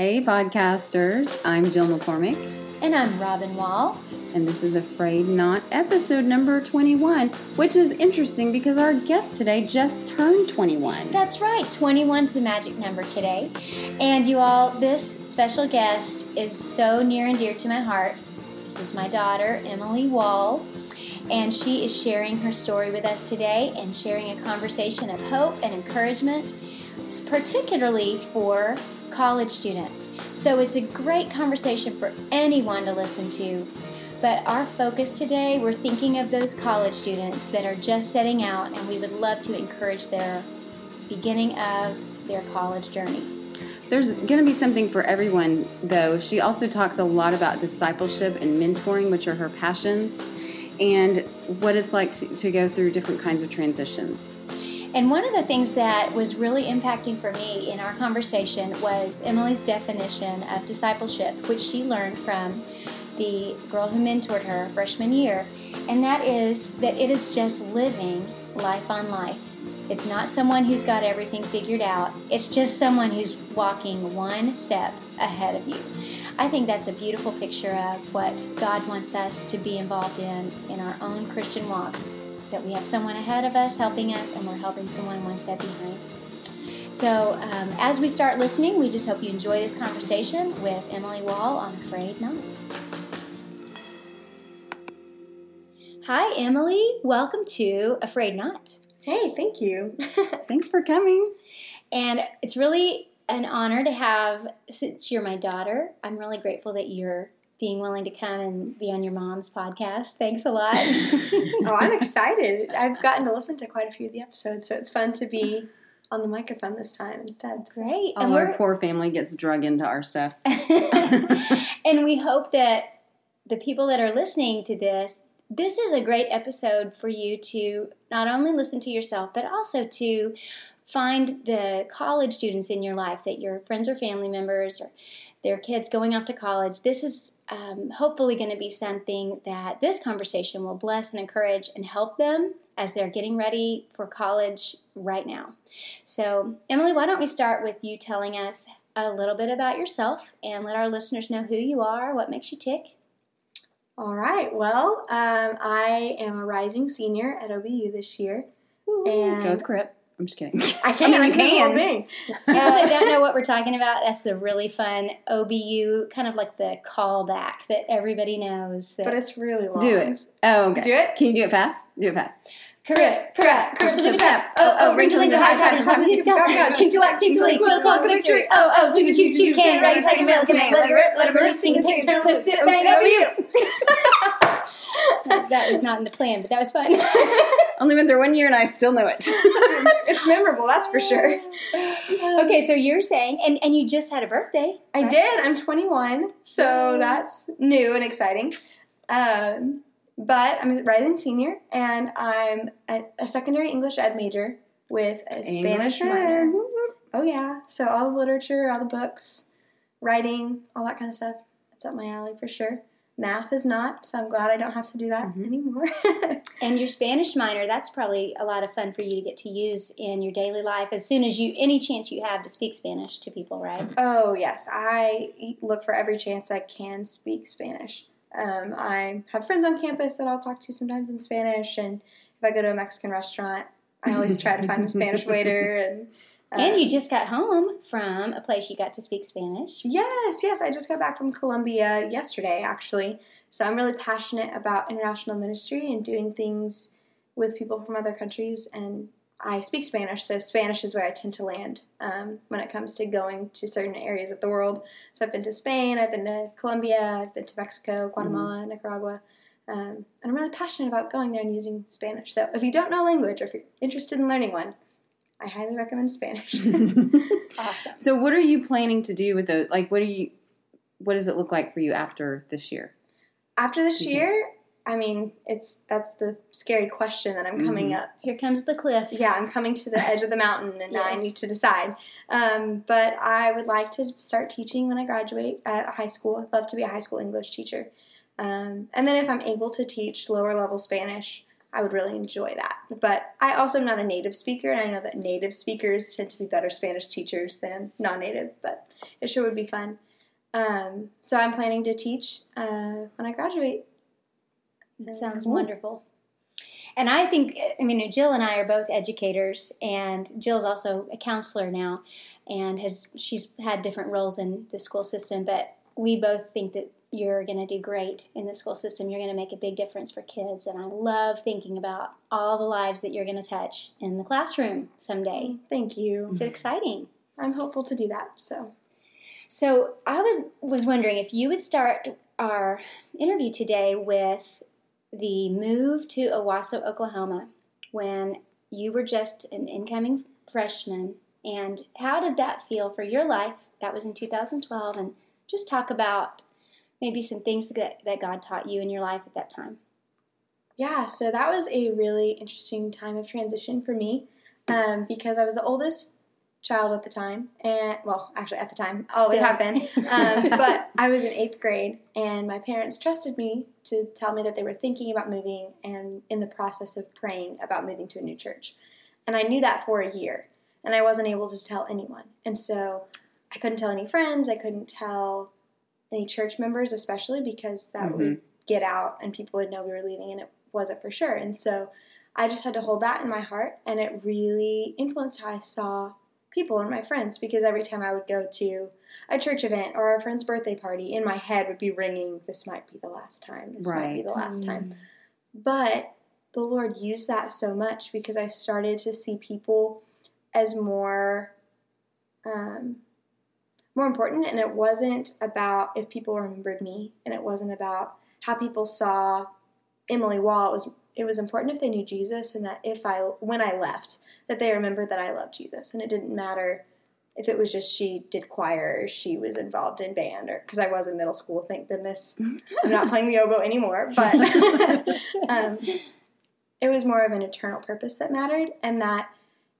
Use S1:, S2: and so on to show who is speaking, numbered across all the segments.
S1: Hey, podcasters. I'm Jill McCormick,
S2: And I'm Robin Wall.
S1: and this is A Frayed Knot episode number 21, which is interesting because our guest today just turned 21.
S2: That's right, 21's the magic number today. And you all, this special guest is so near and dear to my heart. This is my daughter, Emily Wall. And she is sharing her story with us today and sharing a conversation of hope and encouragement, particularly for college students. So it's a great conversation for anyone to listen to. But our focus today, we're thinking of those college students that are just setting out, and we would love to encourage their beginning of their college journey.
S1: There's going to be something for everyone, though. She also talks a lot about discipleship and mentoring, which are her passions, and what it's like to, to go through different kinds of transitions.
S2: And one of the things that was really impacting for me in our conversation was Emily's definition of discipleship, which she learned from the girl who mentored her freshman year. And that is that it is just living life on life. It's not someone who's got everything figured out, it's just someone who's walking one step ahead of you. I think that's a beautiful picture of what God wants us to be involved in in our own Christian walks. That we have someone ahead of us helping us, and we're helping someone one step behind. So, um, as we start listening, we just hope you enjoy this conversation with Emily Wall on A Frayed Knot. Hi, Emily. Welcome to A Frayed Knot.
S3: Hey, thank you.
S1: Thanks for coming.
S2: And it's really an honor to have, since you're my daughter, I'm really grateful that you're being willing to come and be on your mom's podcast. Thanks a lot.
S3: oh, I'm excited. I've gotten to listen to quite a few of the episodes, so it's fun to be on the microphone this time instead.
S2: Great.
S1: All our poor family gets drug into our stuff.
S2: and we hope that the people that are listening to this, this is a great episode for you to not only listen to yourself, but also to find the college students in your life that your friends or family members or their kids going off to college. This is um, hopefully going to be something that this conversation will bless and encourage and help them as they're getting ready for college right now. So, Emily, why don't we start with you telling us a little bit about yourself and let our listeners know who you are, what makes you tick?
S3: All right. Well, um, I am a rising senior at OBU this year.
S1: And Go with Crip. I'm just kidding.
S3: I can't. I, mean, I can. Thing.
S2: People that don't know what we're talking about, that's the really fun OBU, kind of like the callback that everybody knows. That
S3: but it's really long.
S1: Do it. Oh, okay.
S3: Do it.
S1: Can you do it fast? Do it fast.
S2: Correct, correct, correct, to tap. Oh, oh, wrinkling to high times, time to go, go, chink to whack, chink to leak, chill clock victory. Oh, oh, choo choo choo can, rag, take a milk, man, let it rip, let it rip, sing and take a turn, with sit, bang, over you. That was not in the plan, but that was fun.
S1: Only went there one year and I still know it.
S3: it's memorable, that's for sure.
S2: okay, so you're saying, and, and you just had a birthday.
S3: I right? did. I'm 21, so that's new and exciting. Um, but I'm a rising senior, and I'm a, a secondary English ed major with a
S1: English
S3: Spanish minor. Oh yeah, so all the literature, all the books, writing, all that kind of stuff. That's up my alley for sure. Math is not, so I'm glad I don't have to do that mm-hmm. anymore.
S2: and your Spanish minor, that's probably a lot of fun for you to get to use in your daily life as soon as you, any chance you have to speak Spanish to people, right?
S3: Oh, yes. I look for every chance I can speak Spanish. Um, I have friends on campus that I'll talk to sometimes in Spanish, and if I go to a Mexican restaurant, I always try to find the Spanish waiter. And
S2: um, and you just got home from a place you got to speak Spanish.
S3: Yes, yes, I just got back from Colombia yesterday, actually. So I'm really passionate about international ministry and doing things with people from other countries, and I speak Spanish, so Spanish is where I tend to land um, when it comes to going to certain areas of the world. So I've been to Spain, I've been to Colombia, I've been to Mexico, Guatemala, mm-hmm. Nicaragua. Um, and I'm really passionate about going there and using Spanish. So if you don't know a language or if you're interested in learning one, I highly recommend Spanish.
S2: awesome.
S1: So what are you planning to do with those? Like, what are you? What does it look like for you after this year?
S3: After this mm-hmm. year, I mean, it's that's the scary question that I'm coming mm-hmm. up.
S2: Here comes the cliff.
S3: Yeah, I'm coming to the edge of the mountain, and yes. now I need to decide. Um, but I would like to start teaching when I graduate at a high school. I'd love to be a high school English teacher. Um, and then if I'm able to teach lower level Spanish, I would really enjoy that. But I also am not a native speaker, and I know that native speakers tend to be better Spanish teachers than non-native. But it sure would be fun. Um, so I'm planning to teach uh, when I graduate.
S2: That sounds
S3: Cool.
S2: wonderful. And I think, I mean, Jill and I are both educators, and Jill's also a counselor now, and has she's had different roles in the school system. But we both think that you're going to do great in the school system. You're going to make a big difference for kids, and I love thinking about all the lives that you're going to touch in the classroom someday. Mm-hmm.
S3: Thank you.
S2: It's exciting.
S3: I'm hopeful to do that. So
S2: So I was was wondering if you would start our interview today with the move to Owasso, Oklahoma, when you were just an incoming freshman, and how did that feel for your life? That was in 2012, and just talk about maybe some things that, that God taught you in your life at that time.
S3: Yeah, so that was a really interesting time of transition for me um, because I was the oldest child at the time, and well, actually at the time, always
S2: Still.
S3: have been. Um, but I was in eighth grade, and my parents trusted me to tell me that they were thinking about moving and in the process of praying about moving to a new church. And I knew that for a year, and I wasn't able to tell anyone. And so I couldn't tell any friends, I couldn't tell any church members, especially because that would get out and people would know we were leaving, and it wasn't for sure. And so I just had to hold that in my heart, and it really influenced how I saw people and my friends because every time I would go to a church event or a friend's birthday party, in my head would be ringing, This might be the last time. This might be the last time. But the Lord used that so much because I started to see people as more um, more important and it wasn't about if people remembered me and it wasn't about how people saw Emily Wall. It was it was important if they knew Jesus and that if I when I left that they remembered that I loved Jesus. And it didn't matter if it was just she did choir or she was involved in band or because I was in middle school thank goodness. I'm not playing the oboe anymore but um, it was more of an eternal purpose that mattered and that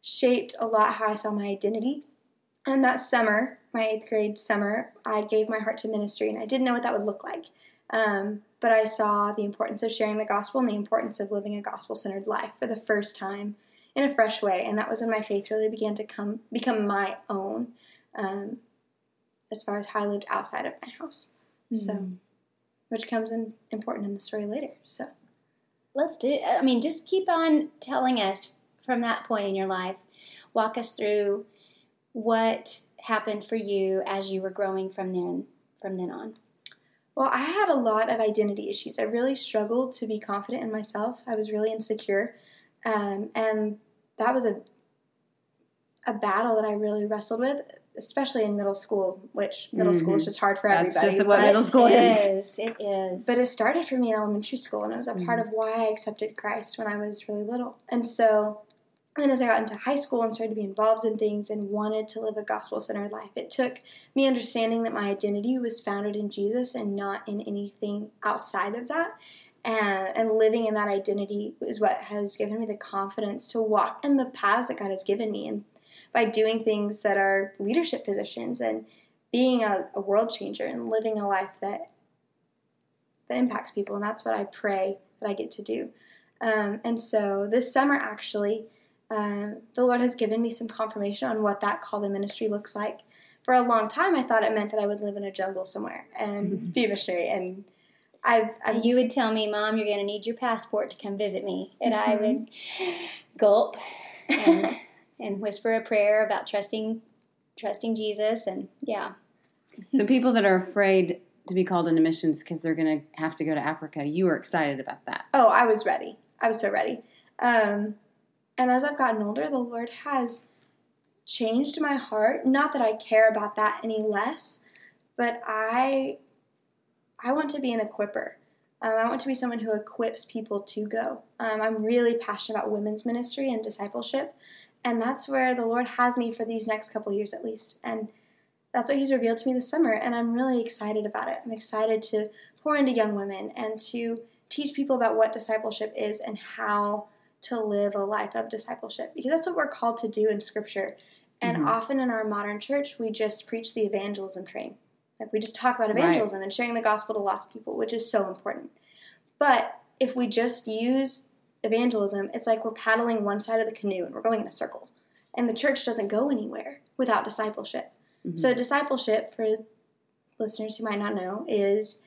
S3: shaped a lot how I saw my identity. And that summer my eighth grade summer I gave my heart to ministry and I didn't know what that would look like um, but I saw the importance of sharing the gospel and the importance of living a gospel centered life for the first time in a fresh way. And that was when my faith really began to come become my own um, as far as how I lived outside of my house. So, which comes in important in the story later. So,
S2: Let's do. I mean, just keep on telling us from that point in your life. Walk us through what happened for you as you were growing from then from then on.
S3: well, I had a lot of identity issues. I really struggled to be confident in myself. I was really insecure, um, and that was a a battle that I really wrestled with, especially in middle school. Which middle school is
S1: Mhm.
S3: just hard for
S1: That's
S3: everybody.
S1: just what middle school
S2: It
S1: is.
S2: is. It is.
S3: But it started for me in elementary school, and it was a part of why I accepted Christ when I was really little. And so, then as I got into high school and started to be involved in things and wanted to live a gospel centered life, it took me understanding that my identity was founded in Jesus and not in anything outside of that. And, and living in that identity is what has given me the confidence to walk in the paths that God has given me. And by doing things that are leadership positions and being a, a world changer and living a life that that impacts people, and that's what I pray that I get to do. Um, and so this summer, actually, um, the Lord has given me some confirmation on what that call to ministry looks like. For a long time, I thought it meant that I would live in a jungle somewhere and be a missionary. And I've, I've
S2: you would tell me, Mom, you're going to need your passport to come visit me. And I
S3: Mm-hmm.
S2: would gulp and, and whisper a prayer about trusting trusting Jesus. And yeah,
S1: So people that are afraid to be called into missions because they're going to have to go to Africa, you were excited about that.
S3: oh, I was ready. I was so ready. Um, and as I've gotten older, the Lord has changed my heart. Not that I care about that any less, but I I want to be an equiper. Um, I want to be someone who equips people to go. Um, I'm really passionate about women's ministry and discipleship, and that's where the Lord has me for these next couple years at least. And that's what He's revealed to me this summer, and I'm really excited about it. I'm excited to pour into young women and to teach people about what discipleship is and how to live a life of discipleship because that's what we're called to do in Scripture. And
S1: Mhm.
S3: often in our modern church, we just preach the evangelism train. Like we just talk about
S1: Right.
S3: evangelism and sharing the gospel to lost people, which is so important. But if we just use evangelism, it's like we're paddling one side of the canoe and we're going in a circle. And the church doesn't go anywhere without discipleship. So, discipleship, for listeners who might not know, is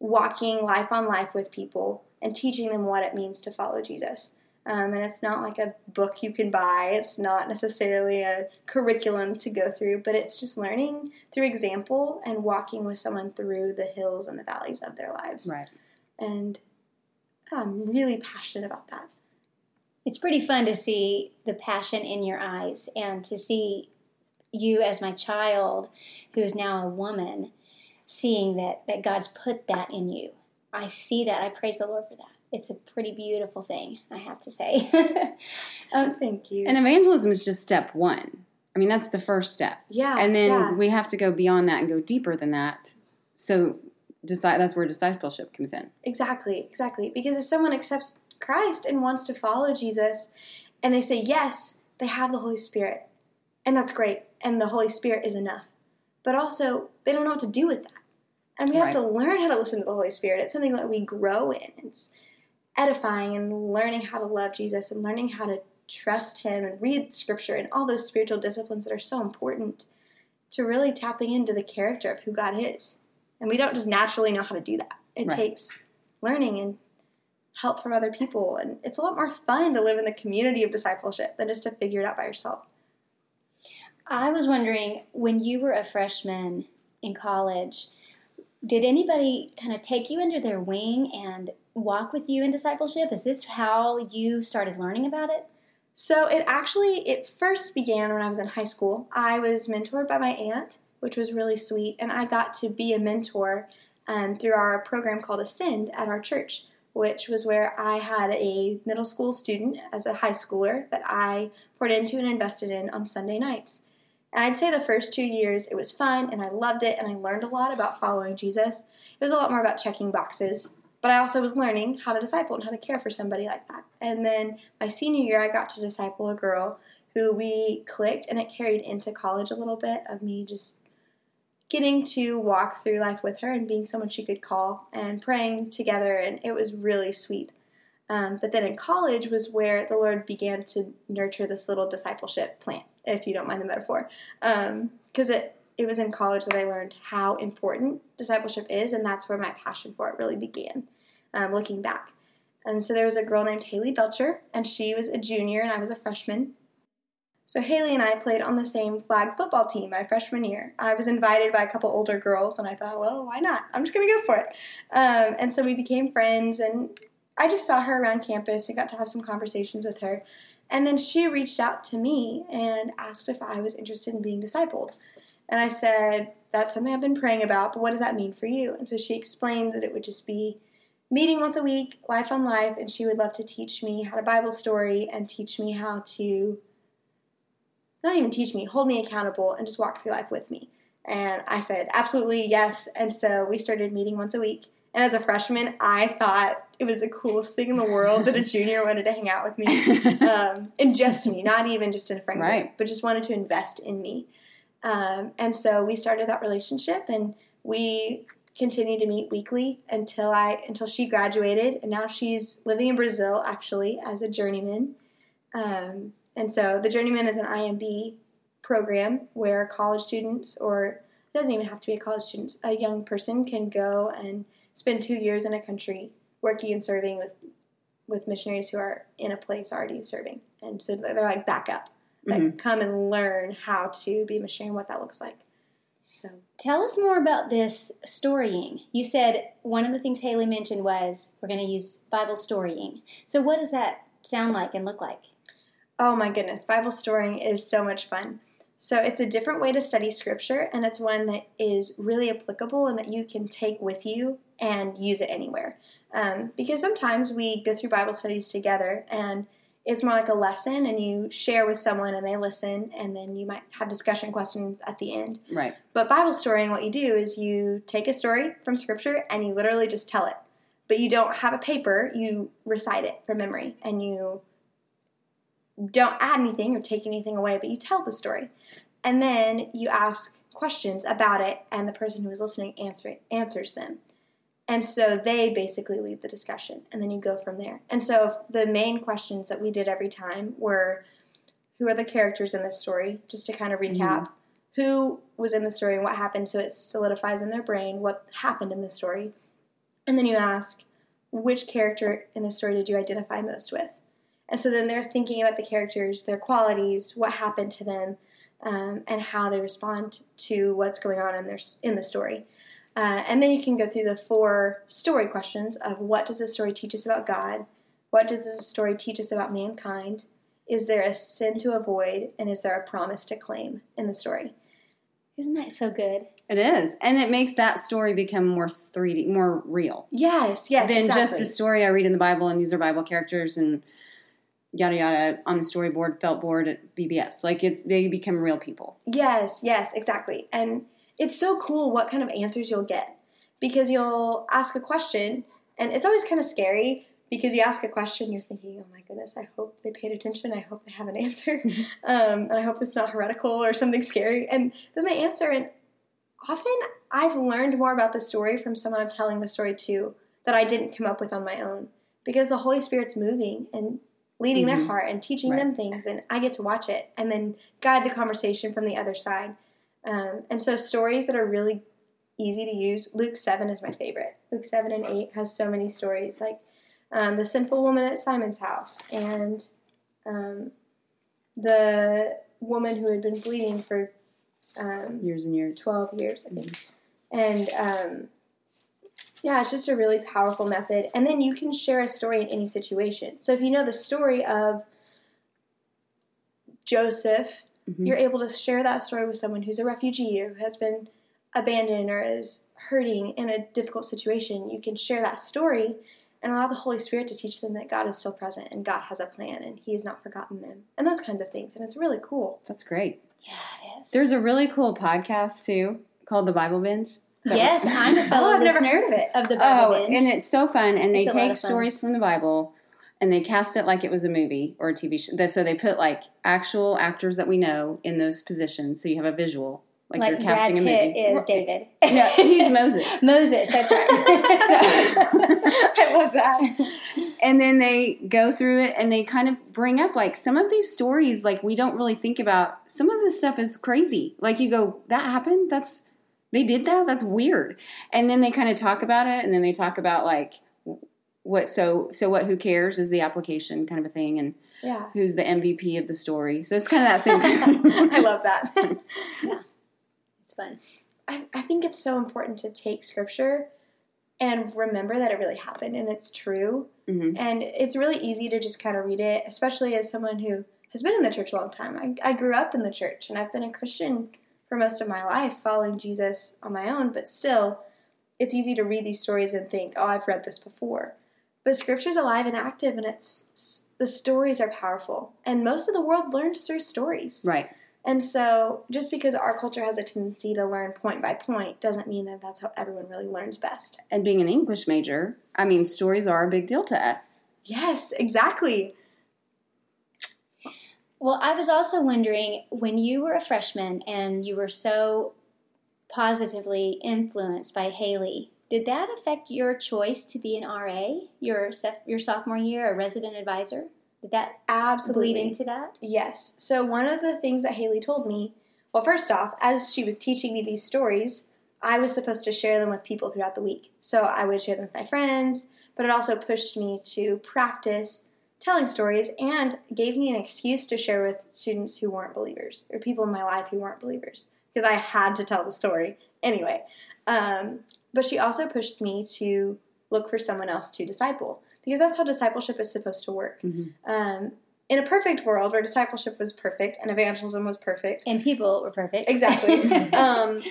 S3: walking life on life with people and teaching them what it means to follow Jesus. Um, and it's not like a book you can buy, it's not necessarily a curriculum to go through, but it's just learning through example and walking with someone through the hills and the valleys of their lives.
S1: Right.
S3: And I'm really passionate about that.
S2: It's pretty fun to see the passion in your eyes and to see you as my child, who is now a woman, seeing that, that God's put that in you. I see that. I praise the Lord for that. It's a pretty beautiful thing, I have to say. um,
S3: Thank you.
S1: And evangelism is just step one. I mean, that's the first step.
S3: yeah.
S1: and then
S3: yeah.
S1: we have to go beyond that and go deeper than that. So decide that's where discipleship comes in.
S3: Exactly, exactly. Because if someone accepts Christ and wants to follow Jesus and they say yes, they have the Holy Spirit. And that's great. And the Holy Spirit is enough. But also, they don't know what to do with that. And we have
S1: Right.
S3: to learn how to listen to the Holy Spirit. It's something that we grow in. It's edifying and learning how to love Jesus and learning how to trust Him and read Scripture and all those spiritual disciplines that are so important to really tapping into the character of who God is. And we don't just naturally know how to do that. It
S1: Right.
S3: takes learning and help from other people. And it's a lot more fun to live in the community of discipleship than just to figure it out by yourself.
S2: I was wondering when you were a freshman in college, did anybody kind of take you under their wing and walk with you in discipleship? Is this how you started learning about it?
S3: So it actually it first began when I was in high school. I was mentored by my aunt, which was really sweet, and I got to be a mentor um, through our program called Ascend at our church, which was where I had a middle school student as a high schooler that I poured into and invested in on Sunday nights. And I'd say the first two years it was fun and I loved it and I learned a lot about following Jesus. It was a lot more about checking boxes, but I also was learning how to disciple and how to care for somebody like that. And then my senior year, I got to disciple a girl who we clicked, and it carried into college a little bit of me just getting to walk through life with her and being someone she could call and praying together, and it was really sweet. Um, but then in college was where the Lord began to nurture this little discipleship plant, if you don't mind the metaphor, because it it was in college that I learned how important discipleship is, and that's where my passion for it really began. Um, looking back, and so there was a girl named Haley Belcher, and she was a junior, and I was a freshman. So Haley and I played on the same flag football team my freshman year. I was invited by a couple older girls, and I thought, well, why not? I'm just gonna go for it. Um, and so we became friends, and I just saw her around campus and got to have some conversations with her. And then she reached out to me and asked if I was interested in being discipled. And I said, That's something I've been praying about, but what does that mean for you? And so she explained that it would just be meeting once a week, life on life, and she would love to teach me how to Bible story and teach me how to not even teach me, hold me accountable, and just walk through life with me. And I said, absolutely, yes. And so we started meeting once a week. And as a freshman, I thought it was the coolest thing in the world that a junior wanted to hang out with me, um, and just me, not even just in a friend group,
S1: Right.
S3: but just wanted to invest in me. Um, and so we started that relationship, and we continued to meet weekly until I until she graduated, and now she's living in Brazil actually as a journeyman. Um, and so the journeyman is an IMB program where college students, or it doesn't even have to be a college student, a young person can go and spend two years in a country working and serving with with missionaries who are in a place already serving, and so they're like backup, like come and learn how to be a missionary and what that looks like. So
S2: Tell us more about this storying. You said one of the things Haley mentioned was we're going to use Bible storying. So, what does that sound like and look like?
S3: Oh my goodness, Bible storying is so much fun. So it's a different way to study scripture, and it's one that is really applicable and that you can take with you and use it anywhere. Um, because sometimes we go through Bible studies together, and it's more like a lesson, and you share with someone and they listen, and then you might have discussion questions at the end.
S1: right.
S3: But Bible story and what you do is you take a story from Scripture and you literally just tell it. But you don't have a paper, you recite it from memory and you don't add anything or take anything away, but you tell the story. And then you ask questions about it, and the person who is listening answer, answers them. And so they basically lead the discussion, and then you go from there. And so the main questions that we did every time were who are the characters in this story, just to kind of recap. who was in the story and what happened so it solidifies in their brain what happened in the story. And then you ask, which character in the story did you identify most with? And so then they're thinking about the characters, their qualities, what happened to them, um, and how they respond to what's going on in their in the story. Uh, and then you can go through the four story questions of what does the story teach us about God? What does the story teach us about mankind? Is there a sin to avoid? And is there a promise to claim in the story?
S2: Isn't that so good?
S1: It is, and it makes that story become more 3D, more real.
S3: Yes, yes.
S1: than
S3: exactly.
S1: just a story I read in the Bible, and these are Bible characters, and yada yada on the storyboard, felt board at VBS. Like it's they become real people.
S3: Yes, yes, exactly. And it's so cool what kind of answers you'll get because you'll ask a question, and it's always kind of scary because you ask a question, you're thinking, oh my goodness, I hope they paid attention. I hope they have an answer. um, and I hope it's not heretical or something scary. And then they answer, and often I've learned more about the story from someone I'm telling the story to that I didn't come up with on my own because the Holy Spirit's moving and leading their
S1: Mhm.
S3: heart and teaching
S1: Right.
S3: them things, and I get to watch it and then guide the conversation from the other side. Um, and so, stories that are really easy to use. Luke 7 is my favorite. Luke 7 and 8 has so many stories like um, the sinful woman at Simon's house and um, the woman who had been bleeding for um,
S1: Years and years.
S3: 12 years, I think. And um, yeah, it's just a really powerful method. And then you can share a story in any situation. So if you know the story of Joseph,
S1: Mhm.
S3: you're able to share that story with someone who's a refugee or who has been abandoned or is hurting in a difficult situation. You can share that story and allow the Holy Spirit to teach them that God is still present and God has a plan and He has not forgotten them and those kinds of things. And it's really cool.
S1: That's great.
S2: Yeah, it is.
S1: There's a really cool podcast too called The Bible Binge.
S2: yes, I'm a fellow Oh,
S3: I've never heard of it.
S2: of the Bible
S1: Oh,
S2: Binge.
S1: and it's so fun. And they
S2: It's
S1: take stories from the Bible and they cast it like it was a movie or a TV show. So they put like actual actors that we know in those positions. So you have a visual, like,
S2: like
S1: you're
S2: Brad
S1: casting
S2: Pitt
S1: a movie.
S2: is David.
S1: No, he's Moses.
S2: Moses, that's right.
S3: I love that.
S1: and then they go through it and they kind of bring up like some of these stories like we don't really think about some of this stuff is crazy like you go that happened that's they did that that's weird and then they kind of talk about it and then they talk about like what so so what who cares is the application kind of a thing and
S3: Yeah.
S1: who's the mvp of the story so it's kind of that same thing
S3: I love that.
S2: Yeah, it's fun.
S3: I, I think it's so important to take scripture and remember that it really happened and it's true.
S1: Mhm.
S3: And it's really easy to just kind of read it, especially as someone who has been in the church a long time. I, I grew up in the church and I've been a Christian for most of my life, following Jesus on my own, but still, it's easy to read these stories and think, oh, I've read this before. But scripture's alive and active, and it's the stories are powerful. And most of the world learns through stories.
S1: right
S3: And so, just because our culture has a tendency to learn point by point doesn't mean that that's how everyone really learns best.
S1: and being an english major i mean stories are a big deal to us
S3: Yes, exactly.
S2: Well, I was also wondering when you were a freshman and you were so positively influenced by Haley, did that affect your choice to be an RA your your sophomore year, a resident advisor? Did that
S3: Absolutely.
S2: bleed into that?
S3: Yes. So, one of the things that Haley told me, well, first off, as she was teaching me these stories, I was supposed to share them with people throughout the week. So, I would share them with my friends, but it also pushed me to practice telling stories and gave me an excuse to share with students who weren't believers or people in my life who weren't believers because I had to tell the story anyway. Um, but she also pushed me to look for someone else to disciple because that's how discipleship is supposed to work. Um, in a perfect world where discipleship was perfect and evangelism was perfect,
S2: And people were perfect.
S3: exactly, um,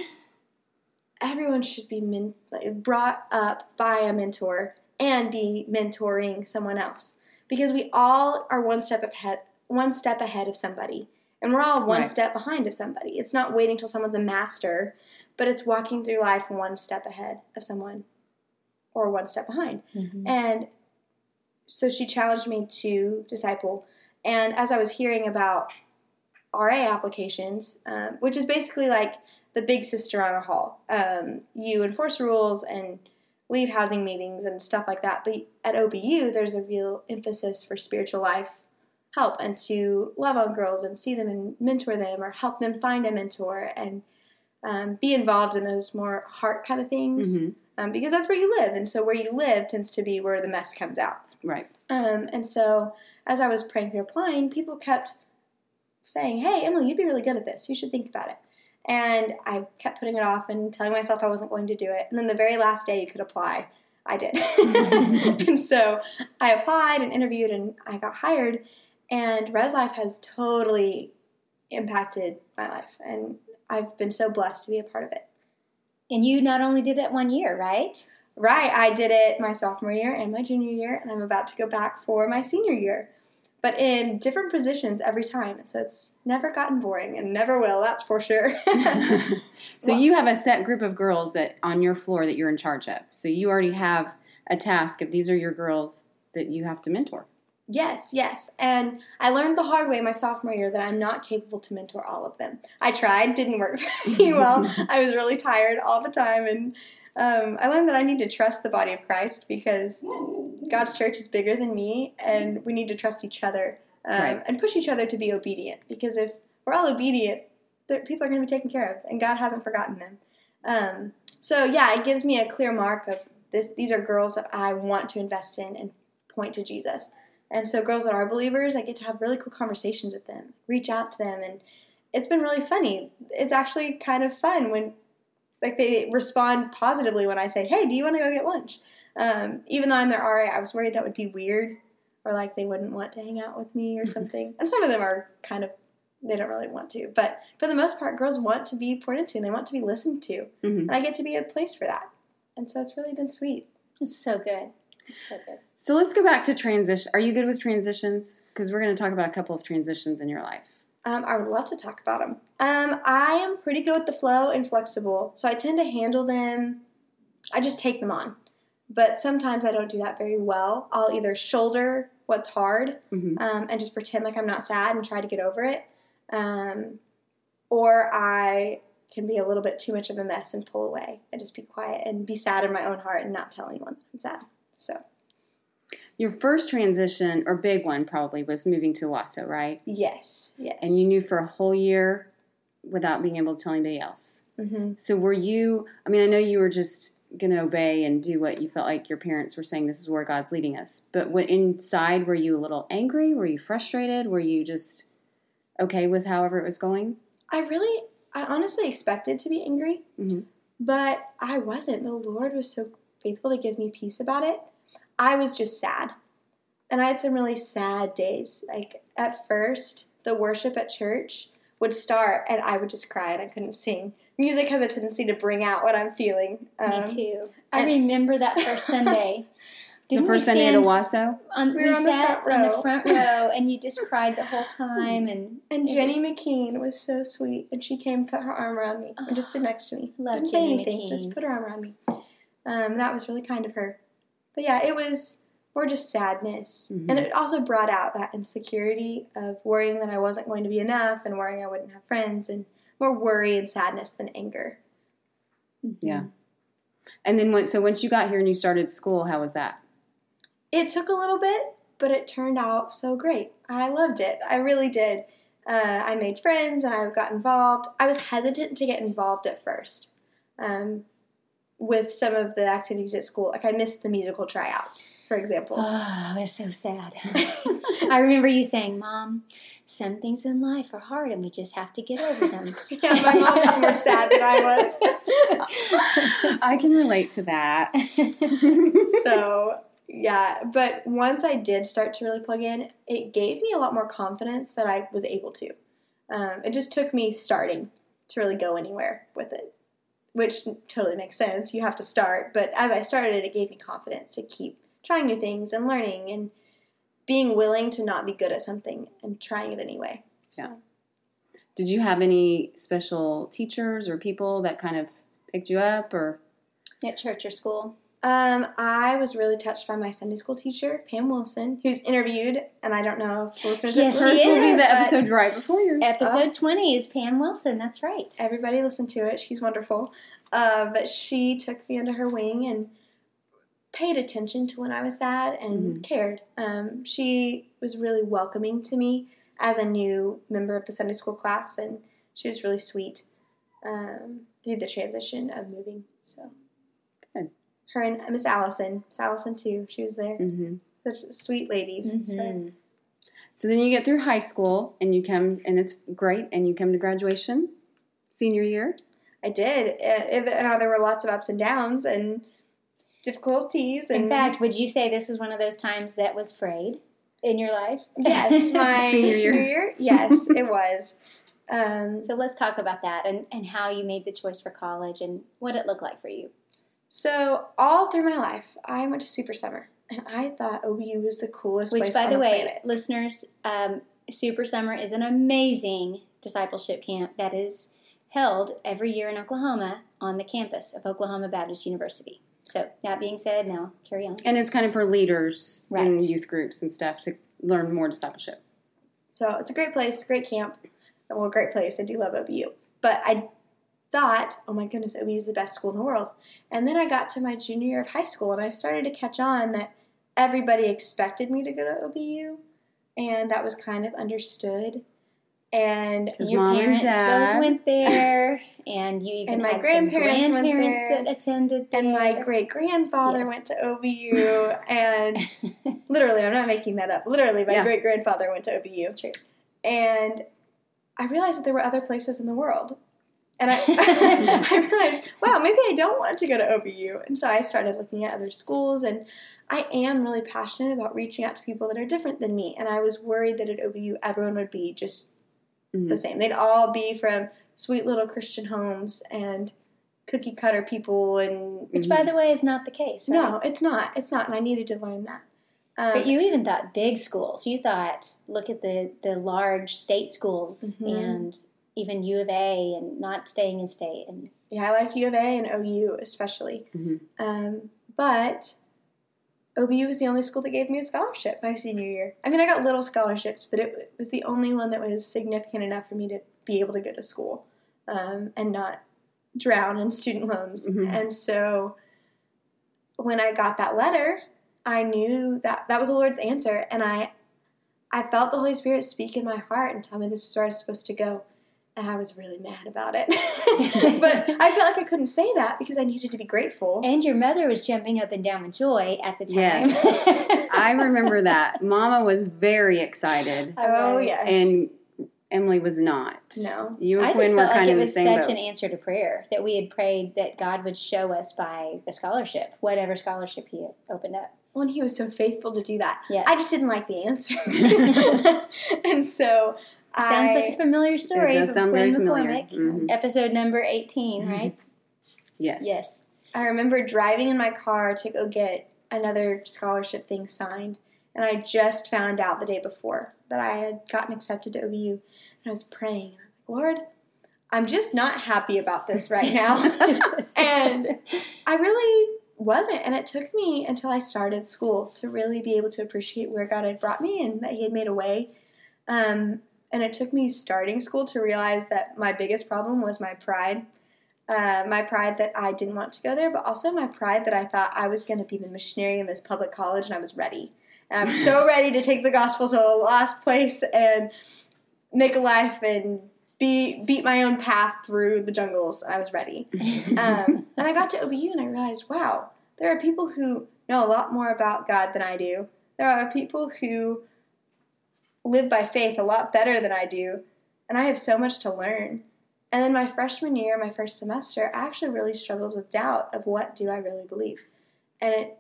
S3: everyone should be men- brought up by a mentor and be mentoring someone else because we all are one step ahead, one step ahead of somebody, and we're all one
S1: Right.
S3: step behind of somebody. It's not waiting till someone's a master, but it's walking through life one step ahead of someone or one step behind.
S2: Mhm.
S3: And so she challenged me to disciple. And as I was hearing about RA applications, um, which is basically like the big sister on a hall, um, you enforce rules and lead housing meetings and stuff like that. But at OBU, there's a real emphasis for spiritual life help and to love on girls and see them and mentor them or help them find a mentor and um, be involved in those more heart kind of things
S1: Mhm.
S3: um, because that's where you live. And so where you live tends to be where the mess comes out.
S1: Right.
S3: Um, and so as I was praying through applying, people kept saying, Hey, Emily, you'd be really good at this. You should think about it. And I kept putting it off and telling myself I wasn't going to do it. And then the very last day you could apply, I did. and so I applied and interviewed and I got hired. And Res Life has totally impacted my life. And I've been so blessed to be a part of it.
S2: And you not only did it one year, right?
S3: Right, I did it my sophomore year and my junior year, and I'm about to go back for my senior year. But in different positions every time. And so it's never gotten boring and never will, that's for sure.
S1: So you have a set group of girls that on your floor that you're in charge of. So you already have a task if these are your girls that you have to mentor.
S3: Yes, yes. And I learned the hard way my sophomore year that I'm not capable to mentor all of them. I tried, didn't work very well. I was really tired all the time. And um, I learned that I need to trust the body of Christ because God's church is bigger than me, and we need to trust each other um,
S1: Right.
S3: and push each other to be obedient. Because if we're all obedient, people are going to be taken care of, and God hasn't forgotten them. Um, so yeah, it gives me a clear mark of this. These are girls that I want to invest in and point to Jesus. And so girls that are believers, I get to have really cool conversations with them, reach out to them, and it's been really funny. It's actually kind of fun when like they respond positively when I say, "Hey, do you want to go get lunch?" Um, even though I'm their RA, I was worried that would be weird, or like they wouldn't want to hang out with me or something. And some of them are kind of they don't really want to, but for the most part, girls want to be poured into and they want to be listened to,
S1: Mhm.
S3: and I get to be a place for that. And so it's really been sweet.
S2: It's so good. So good.
S1: So let's go back to transition. Are you good with transitions? Because we're going to talk about a couple of transitions in your life.
S3: Um, I would love to talk about them. Um, I am pretty good with the flow and flexible, so I tend to handle them. I just take them on, but sometimes I don't do that very well. I'll either shoulder what's hard
S1: Mhm.
S3: um, and just pretend like I'm not sad and try to get over it, um, or I can be a little bit too much of a mess and pull away and just be quiet and be sad in my own heart and not tell anyone I'm sad. So
S1: Your first transition, or big one probably, was moving to Owasso, right?
S3: yes, yes,
S1: And you knew for a whole year without being able to tell anybody else.
S3: hmm
S1: So were you, I mean, I know you were just going to obey and do what you felt like your parents were saying, this is where God's leading us. But what, inside, were you a little angry? Were you frustrated? Were you just okay with however it was going?
S3: I really, I honestly expected to be angry,
S1: Mhm.
S3: but I wasn't. The Lord was so faithful to give me peace about it. I was just sad. And I had some really sad days. Like at first, the worship at church would start and I would just cry and I couldn't sing. Music has a tendency to bring out what I'm feeling. Um,
S2: Me too. I remember that first Sunday.
S1: The
S2: Didn't
S1: first
S2: we
S1: Sunday at
S2: stand
S1: Owasso?
S2: On,
S3: We
S2: we,
S3: were on the
S2: sat
S3: front
S2: on the
S3: row.
S2: front row, and you just cried the whole time. And
S3: And Jenny
S2: was-
S3: McKean was so sweet, and she came and put her arm around me and just stood next to me.
S2: Love
S3: Didn't say
S2: Jenny
S3: anything,
S2: McKean.
S3: just put her arm around me. Um, that was really kind of her. But yeah, it was more just sadness,
S1: Mhm.
S3: and it also brought out that insecurity of worrying that I wasn't going to be enough, and worrying I wouldn't have friends, and more worry and sadness than anger.
S1: Yeah. And then when, so once you got here and you started school, how was that?
S3: It took a little bit, but it turned out so great. I loved it. I really did. Uh, I made friends and I got involved. I was hesitant to get involved at first um, with some of the activities at school. Like I missed the musical tryouts, for example.
S2: Oh, it was so sad. I remember you saying, Mom, some things in life are hard and we just have to get over them.
S3: yeah, my mom was more sad than I was.
S1: I can relate to that.
S3: so yeah but once i did start to really plug in it gave me a lot more confidence that i was able to um, it just took me starting to really go anywhere with it which totally makes sense you have to start but as i started it gave me confidence to keep trying new things and learning and being willing to not be good at something and trying it anyway so.
S1: Yeah. Did you have any special teachers or people that kind of picked you up or?
S2: At church or school.
S3: Um, I was really touched by my Sunday school teacher, Pam Wilson, who's interviewed, and I don't know if listeners
S2: Yes,
S1: Hers will be the episode right before yours.
S2: Episode 20 is Pam Wilson. That's right.
S3: Everybody listen to it. She's wonderful. Uh, but she took me under her wing and paid attention to when I was sad and
S1: Mhm.
S3: cared. Um, she was really welcoming to me as a new member of the Sunday school class, and she was really sweet um, through the transition of moving. So. Her and Miss Allison, Miss Allison too, she was there.
S1: hmm
S3: Such sweet ladies. So,
S2: Mhm.
S1: So then you get through high school and you come, and it's great, and you come to graduation, senior year.
S3: I did. Uh, It, it, uh, there were lots of ups and downs and difficulties. And
S2: In fact, would you say this was one of those times that was frayed in your life?
S3: yes, my
S1: Senior
S3: senior,
S1: year.
S3: year. Yes, it was. Um,
S2: So let's talk about that and, and how you made the choice for college and what it looked like for you.
S3: So all through my life, I went to Super Summer, and I thought OBU was the coolest
S2: Which,
S3: place
S2: by
S3: on
S2: the
S3: the
S2: way,
S3: planet.
S2: listeners, um, Super Summer is an amazing discipleship camp that is held every year in Oklahoma on the campus of Oklahoma Baptist University. So, that being said, now carry on.
S1: And it's kind of for leaders in
S2: Right.
S1: youth groups and stuff to learn more discipleship.
S3: So it's a great place, great camp. Well, great place. I do love OBU. But I thought, oh my goodness, OBU is the best school in the world. And then I got to my junior year of high school and I started to catch on that everybody expected me to go to OBU. And that was kind of understood. And
S2: Your parents both went there, and you even
S3: And my grandparents went
S2: grandparents that attended there.
S3: and my great grandfather
S2: Yes.
S3: went to OBU. And literally, I'm not making that up. Literally, my
S1: Yeah.
S3: great grandfather went to OBU.
S2: True.
S3: and I realized that there were other places in the world. And I, I realized, wow, maybe I don't want to go to OBU. And so I started looking at other schools, and I am really passionate about reaching out to people that are different than me. And I was worried that at OBU, everyone would be just
S1: Mhm.
S3: the same. They'd all be from sweet little Christian homes and cookie cutter people. And
S2: Which, by the way, is not the case. Right?
S3: no, it's not. It's not. And I needed to learn that. Um,
S2: But you even thought big schools. You thought, look at the, the large state schools
S3: Mhm.
S2: and even U of A and not staying in state. And
S3: Yeah, I liked U of A and OU especially.
S1: Mhm.
S3: Um, but OBU was the only school that gave me a scholarship my senior year. I mean, I got little scholarships, but it was the only one that was significant enough for me to be able to go to school um, and not drown in student loans.
S1: Mhm.
S3: And so when I got that letter, I knew that that was the Lord's answer, and I I felt the Holy Spirit speak in my heart and tell me this was where I was supposed to go. And I was really mad about it. but I felt like I couldn't say that because I needed to be grateful.
S2: and your mother was jumping up and down with joy at the time.
S1: Yes. I remember that. Mama was very excited,
S2: I
S3: Oh, yes.
S1: and Emily was not.
S3: No.
S1: You and
S2: I
S1: Quinn were
S2: felt like
S1: kind
S2: it
S1: of the
S2: was such
S1: boat.
S2: an answer to prayer that we had prayed that God would show us by the scholarship, whatever scholarship He had opened up.
S3: Well, and he was so faithful to do that.
S2: Yes.
S3: I just didn't like the answer. and so
S2: Sounds
S3: I,
S2: like a familiar story It
S1: does
S2: from
S1: sound very
S2: Gwen
S1: familiar.
S2: McCormick.
S1: Mhm.
S2: Episode number 18, right?
S1: yes.
S2: Yes.
S3: I remember driving in my car to go get another scholarship thing signed. And I just found out the day before that I had gotten accepted to OBU. And I was praying. And I'm like, Lord, I'm just not happy about this right now. and I really wasn't. And it took me until I started school to really be able to appreciate where God had brought me and that He had made a way. Um, and it took me starting school to realize that my biggest problem was my pride. Uh, my pride that I didn't want to go there, but also my pride that I thought I was going to be the missionary in this public college and I was ready. And I'm so ready to take the gospel to a lost place and make a life and be beat my own path through the jungles. I was ready. Um, and I got to OBU and I realized, wow, there are people who know a lot more about God than I do. There are people who live by faith a lot better than I do, and I have so much to learn. And then my freshman year, my first semester, I actually really struggled with doubt of what do I really believe. And it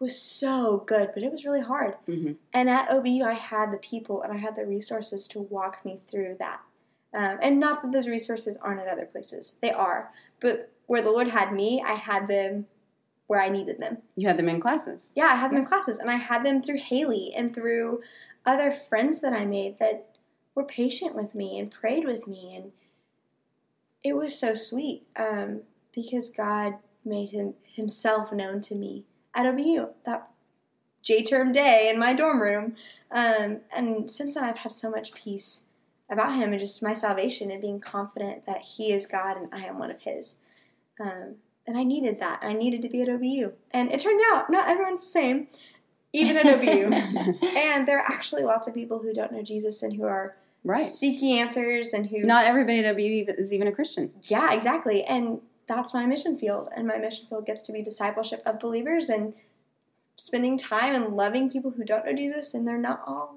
S3: was so good, but it was really hard.
S1: Mhm.
S3: And at OBU, I had the people and I had the resources to walk me through that. Um, and not that those resources aren't at other places, they are. But where the Lord had me, I had them where I needed them.
S1: You had them in classes.
S3: Yeah, I had them in classes, and I had them through Haley and through other friends that I made that were patient with me and prayed with me, and it was so sweet um, because God made him Himself known to me at OBU that J term day in my dorm room, um, and since then I've had so much peace about Him and just my salvation and being confident that He is God and I am one of His. Um, and I needed that. I needed to be at OBU. And it turns out not everyone's the same, even at OBU. and there are actually lots of people who don't know Jesus and who are
S1: right.
S3: seeking answers and who
S1: Not everybody at OBU is even a Christian.
S3: yeah, exactly. And that's my mission field. And my mission field gets to be discipleship of believers and spending time and loving people who don't know Jesus and they're not all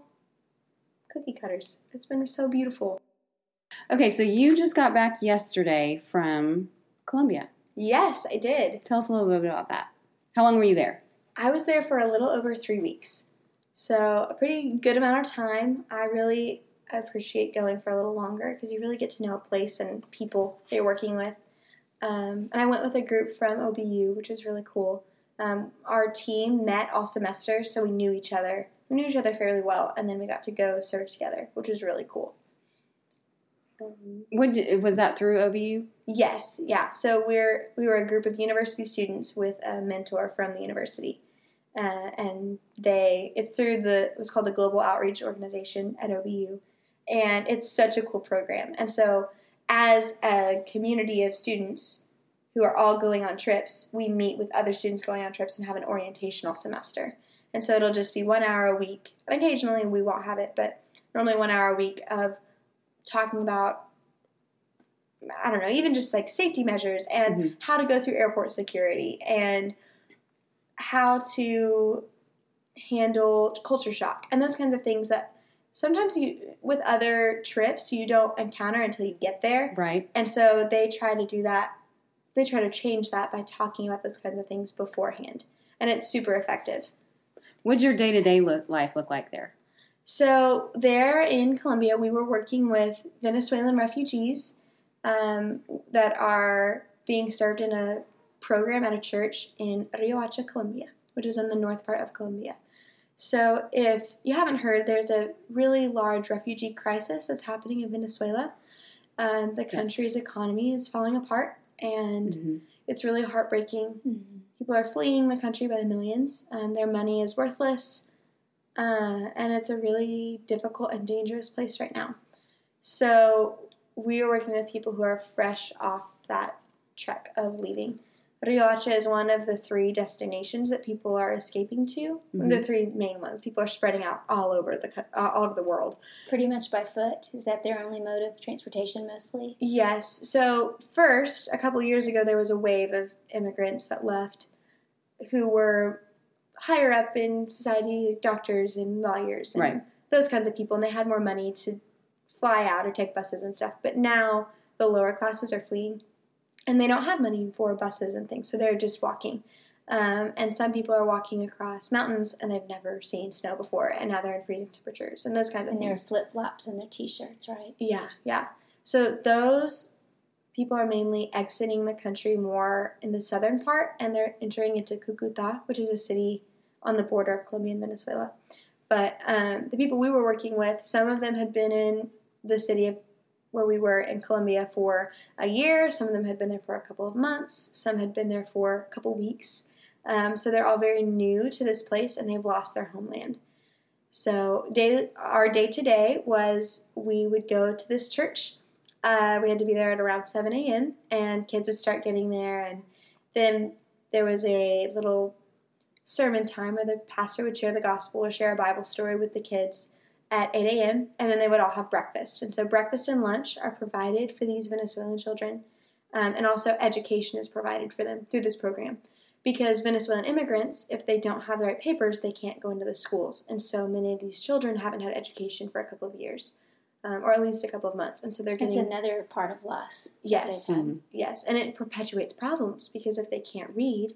S3: cookie cutters. It's been so beautiful.
S1: Okay, so you just got back yesterday from Colombia.
S3: Yes, I did.
S1: Tell us a little bit about that. How long were you there?
S3: I was there for a little over three weeks. So, a pretty good amount of time. I really appreciate going for a little longer because you really get to know a place and people that you're working with. Um, and I went with a group from OBU, which was really cool. Um, our team met all semester, so we knew each other. We knew each other fairly well, and then we got to go serve together, which was really cool.
S1: What did- was that through OBU?
S3: Yes, yeah. So we're we were a group of university students with a mentor from the university, uh, and they it's through the it's called the Global Outreach Organization at OBU, and it's such a cool program. And so as a community of students who are all going on trips, we meet with other students going on trips and have an orientational semester. And so it'll just be one hour a week. And occasionally we won't have it, but normally one hour a week of talking about I don't know, even just like safety measures and
S1: Mhm.
S3: how to go through airport security and how to handle culture shock and those kinds of things that sometimes you with other trips you don't encounter until you get there.
S1: Right.
S3: And so they try to do that. They try to change that by talking about those kinds of things beforehand. And it's super effective.
S1: What'd your day to day life look like there?
S3: So there in Colombia, we were working with Venezuelan refugees um, that are being served in a program at a church in Riohacha, Colombia, which is in the north part of Colombia. So if you haven't heard, there's a really large refugee crisis that's happening in Venezuela. Um, the country's economy is falling apart, and
S1: Mhm.
S3: it's really heartbreaking
S2: Mhm.
S3: People are fleeing the country by the millions. Um, their money is worthless, uh, and it's a really difficult and dangerous place right now. So we are working with people who are fresh off that trek of leaving. Riohacha is one of the three destinations that people are escaping to. The three main ones. People are spreading out all over the uh, all over the world.
S2: Pretty much by foot. Is that their only mode of transportation mostly?
S3: Yes. So first, a couple years ago, there was a wave of immigrants that left, who were higher up in society, doctors and lawyers and
S1: Right.
S3: those kinds of people, and they had more money to fly out or take buses and stuff. But now the lower classes are fleeing, and they don't have money for buses and things, so they're just walking. Um, and some people are walking across mountains and they've never seen snow before, and now they're in freezing temperatures and those kinds of
S2: And their
S3: things.
S2: flip flops and their t shirts, right?
S3: Yeah, yeah. So those people are mainly exiting the country more in the southern part, and they're entering into Cucuta, which is a city on the border of Colombia and Venezuela. But um, the people we were working with, some of them had been in the city of where we were in Colombia for a year. Some of them had been there for a couple of months. Some had been there for a couple weeks. Um, so they're all very new to this place, and they've lost their homeland. So day, our day to day was we would go to this church. Uh, we had to be there at around 7 a.m. and kids would start getting there. And then there was a little sermon time where the pastor would share the gospel or share a Bible story with the kids at 8 a.m. And then they would all have breakfast. And so breakfast and lunch are provided for these Venezuelan children. Um, and also education is provided for them through this program because Venezuelan immigrants, if they don't have the right papers, they can't go into the schools. And so many of these children haven't had education for a couple of years, um, or at least a couple of months. And so they're getting.
S2: It's another part of loss.
S3: yes, yes, and it perpetuates problems because if they can't read,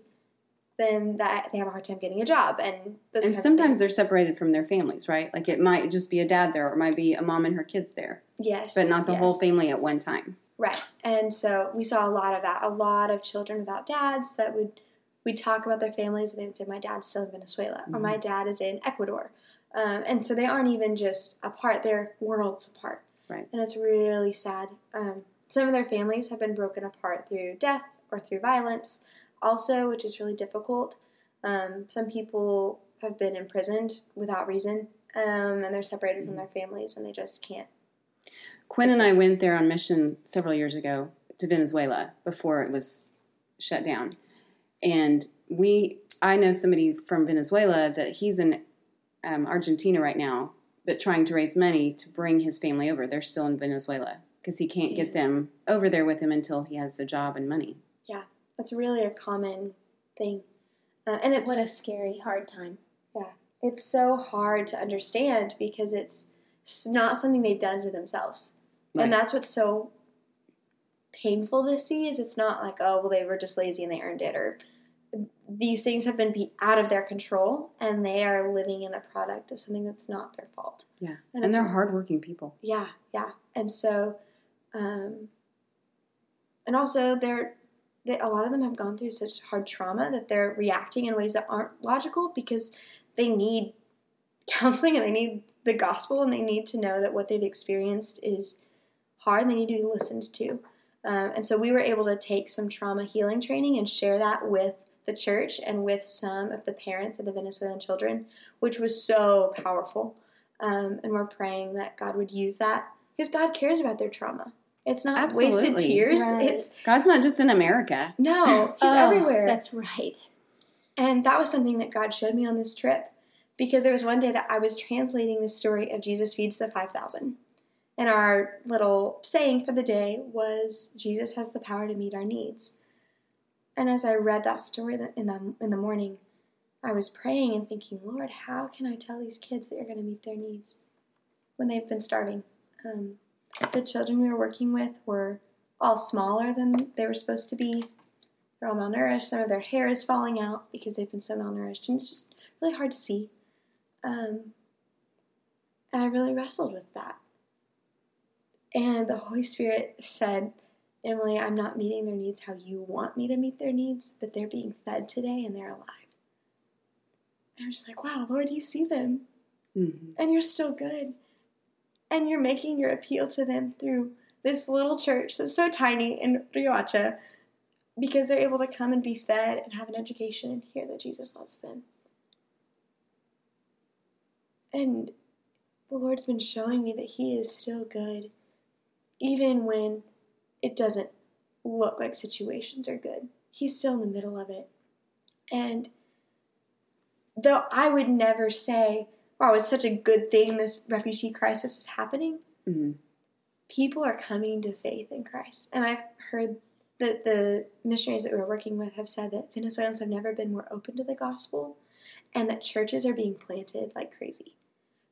S3: then that they have a hard time getting a job. And those
S1: And sometimes they're separated from their families, right? Like it might just be a dad there, or it might be a mom and her kids there,
S3: yes,
S1: but not the whole family at one time.
S3: Right. And so we saw a lot of that. A lot of children without dads that would we talk about their families and they would say, My dad's still in Venezuela or my dad is in Ecuador. Um, and so they aren't even just apart, they're worlds apart.
S1: Right.
S3: And it's really sad. Um, some of their families have been broken apart through death or through violence, also, which is really difficult. Um, some people have been imprisoned without reason um, and they're separated from their families and they just can't.
S1: Quinn and I went there on mission several years ago to Venezuela before it was shut down. And we, I know somebody from Venezuela that he's in um, Argentina right now, but trying to raise money to bring his family over. They're still in Venezuela because he can't get them over there with him until he has a job and money.
S3: Yeah, that's really a common thing. Uh, and it's
S2: What a scary, hard time.
S3: yeah, it's so hard to understand because it's, it's not something they've done to themselves.
S1: Right.
S3: And that's what's so painful to see is it's not like oh well they were just lazy and they earned it or these things have been be out of their control and they are living in the product of something that's not their fault.
S1: Yeah,
S3: And
S1: and, they're hardworking people.
S3: Yeah, yeah. And so, um, and also they're, a lot of them have gone through such hard trauma that they're reacting in ways that aren't logical because they need counseling and they need the gospel and they need to know that what they've experienced is hard and they need to be listened to. Um, and so we were able to take some trauma healing training and share that with the church and with some of the parents of the Venezuelan children, which was so powerful. Um, and we're praying that God would use that because God cares about their trauma. It's not wasted tears.
S2: Right.
S3: It's
S1: God's not just in America.
S3: no, He's
S2: Oh,
S3: everywhere.
S2: That's right.
S3: And that was something that God showed me on this trip because there was one day that I was translating the story of Jesus feeds the 5,000. And our little saying for the day was Jesus has the power to meet our needs. And as I read that story in the, in the morning, I was praying and thinking, Lord, how can I tell these kids that you're going to meet their needs when they've been starving? Um, the children we were working with were all smaller than they were supposed to be. They're all malnourished. Some of their hair is falling out because they've been so malnourished, and it's just really hard to see. Um, and I really wrestled with that. And the Holy Spirit said, Emily, I'm not meeting their needs how you want me to meet their needs, but they're being fed today and they're alive. And I was like, wow, Lord, you see them
S1: Mm-hmm.
S3: and you're still good. And you're making your appeal to them through this little church that's so tiny in Riohacha because they're able to come and be fed and have an education and hear that Jesus loves them. And the Lord's been showing me that He is still good, even when it doesn't look like situations are good. He's still in the middle of it. And though I would never say, wow, it's such a good thing this refugee crisis is happening,
S1: hmm
S3: people are coming to faith in Christ. And I've heard that the missionaries that we're working with have said that Venezuelans have never been more open to the gospel and that churches are being planted like crazy.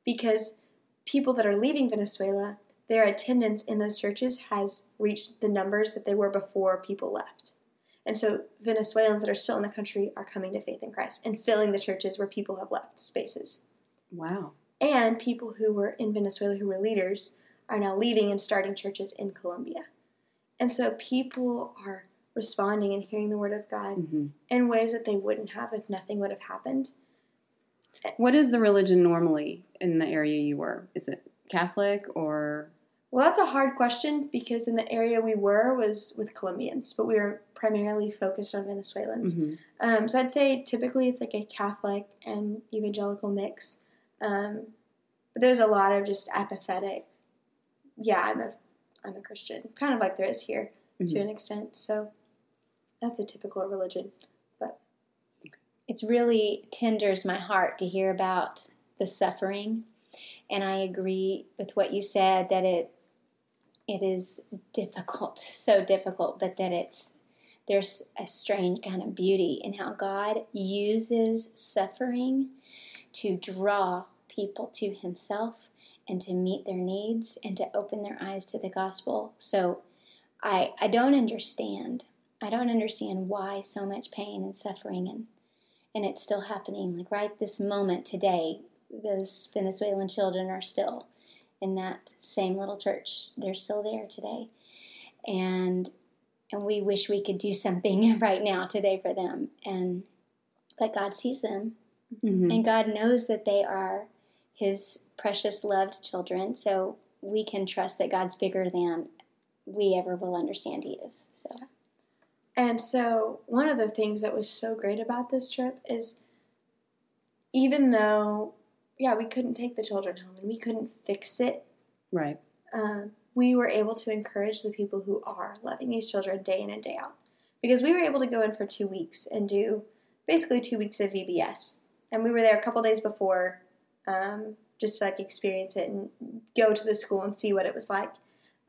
S3: Because people that are leaving Venezuela, their attendance in those churches has reached the numbers that they were before people left. And so Venezuelans that are still in the country are coming to faith in Christ and filling the churches where people have left spaces.
S1: Wow.
S3: And people who were in Venezuela who were leaders are now leaving and starting churches in Colombia. And so people are responding and hearing the word of God
S1: hmm
S3: in ways that they wouldn't have if nothing would have happened.
S1: What is the religion normally in the area you were? Is it Catholic or?
S3: Well, that's a hard question because in the area we were was with Colombians, but we were primarily focused on Venezuelans.
S1: Mhm.
S3: Um, so I'd say typically it's like a Catholic and evangelical mix. Um, but there's a lot of just apathetic. Yeah, I'm a, I'm a Christian, kind of like there is here to
S1: Mhm.
S3: an extent. So that's a typical religion.
S2: But it really tenders my heart to hear about the suffering, and I agree with what you said that it it is difficult, so difficult, but that it's there's a strange kind of beauty in how God uses suffering to draw people to Himself and to meet their needs and to open their eyes to the gospel. So I I don't understand. I don't understand why so much pain and suffering and and it's still happening. Like right this moment today, those Venezuelan children are still in that same little church. They're still there today. And and we wish we could do something right now today for them. And but God sees them
S1: Mhm.
S2: and God knows that they are his precious loved children. So we can trust that God's bigger than we ever will understand he is. So
S3: And so, one of the things that was so great about this trip is even though, yeah, we couldn't take the children home and we couldn't fix it,
S1: Right.
S3: um, we were able to encourage the people who are loving these children day in and day out. because we were able to go in for two weeks and do basically two weeks of VBS. And we were there a couple days before um, just to like experience it and go to the school and see what it was like.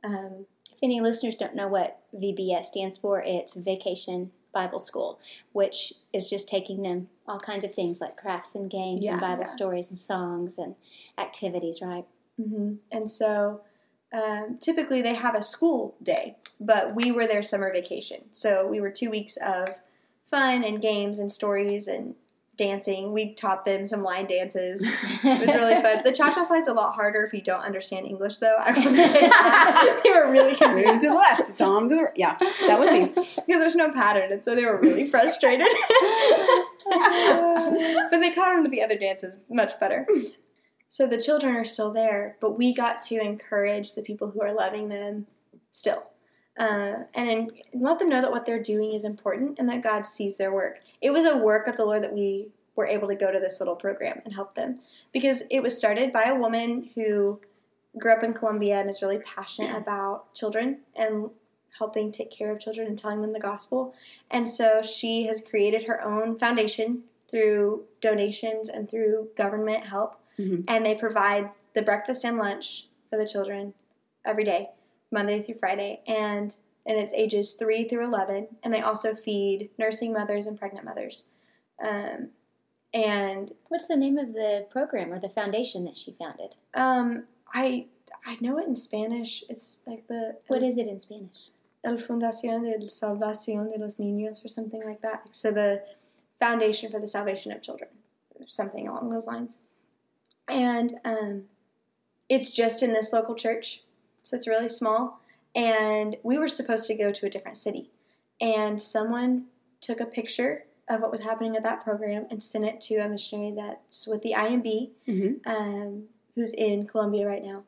S3: Um,
S2: if any listeners don't know what VBS stands for, it's Vacation Bible School, which is just taking them all kinds of things like crafts and games
S3: Yeah,
S2: and Bible
S3: yeah.
S2: stories and songs and activities, right?
S3: hmm And so um, typically they have a school day, but we were their summer vacation. So we were two weeks of fun and games and stories and dancing. We taught them some line dances. It was really fun. The cha cha slide's a lot harder if you don't understand English, though. I would say they were really
S1: Move to
S3: confused
S1: the left, Tom to the right. Yeah, that would be.
S3: because there's no pattern, and so they were really frustrated. but they caught on to the other dances much better. So the children are still there, but we got to encourage the people who are loving them still. Uh, and en- let them know that what they're doing is important and that God sees their work. It was a work of the Lord that we were able to go to this little program and help them because it was started by a woman who grew up in Colombia and is really passionate about children and helping take care of children and telling them the gospel. And so she has created her own foundation through donations and through government help.
S1: Mhm.
S3: And they provide the breakfast and lunch for the children every day, Monday through Friday. And and it's ages 3 through 11. And they also feed nursing mothers and pregnant mothers. Um, and
S2: What's the name of the program or the foundation that she founded?
S3: um, I I know it in Spanish. It's like the
S2: What is it in Spanish?
S3: El Fundación de Salvación de los Niños or something like that. So the Foundation for the Salvation of Children, something along those lines. And um, it's just in this local church, so it's really small. And we were supposed to go to a different city, and someone took a picture of what was happening at that program and sent it to a missionary that's with the IMB
S1: Mm-hmm.
S3: um, who's in Colombia right now.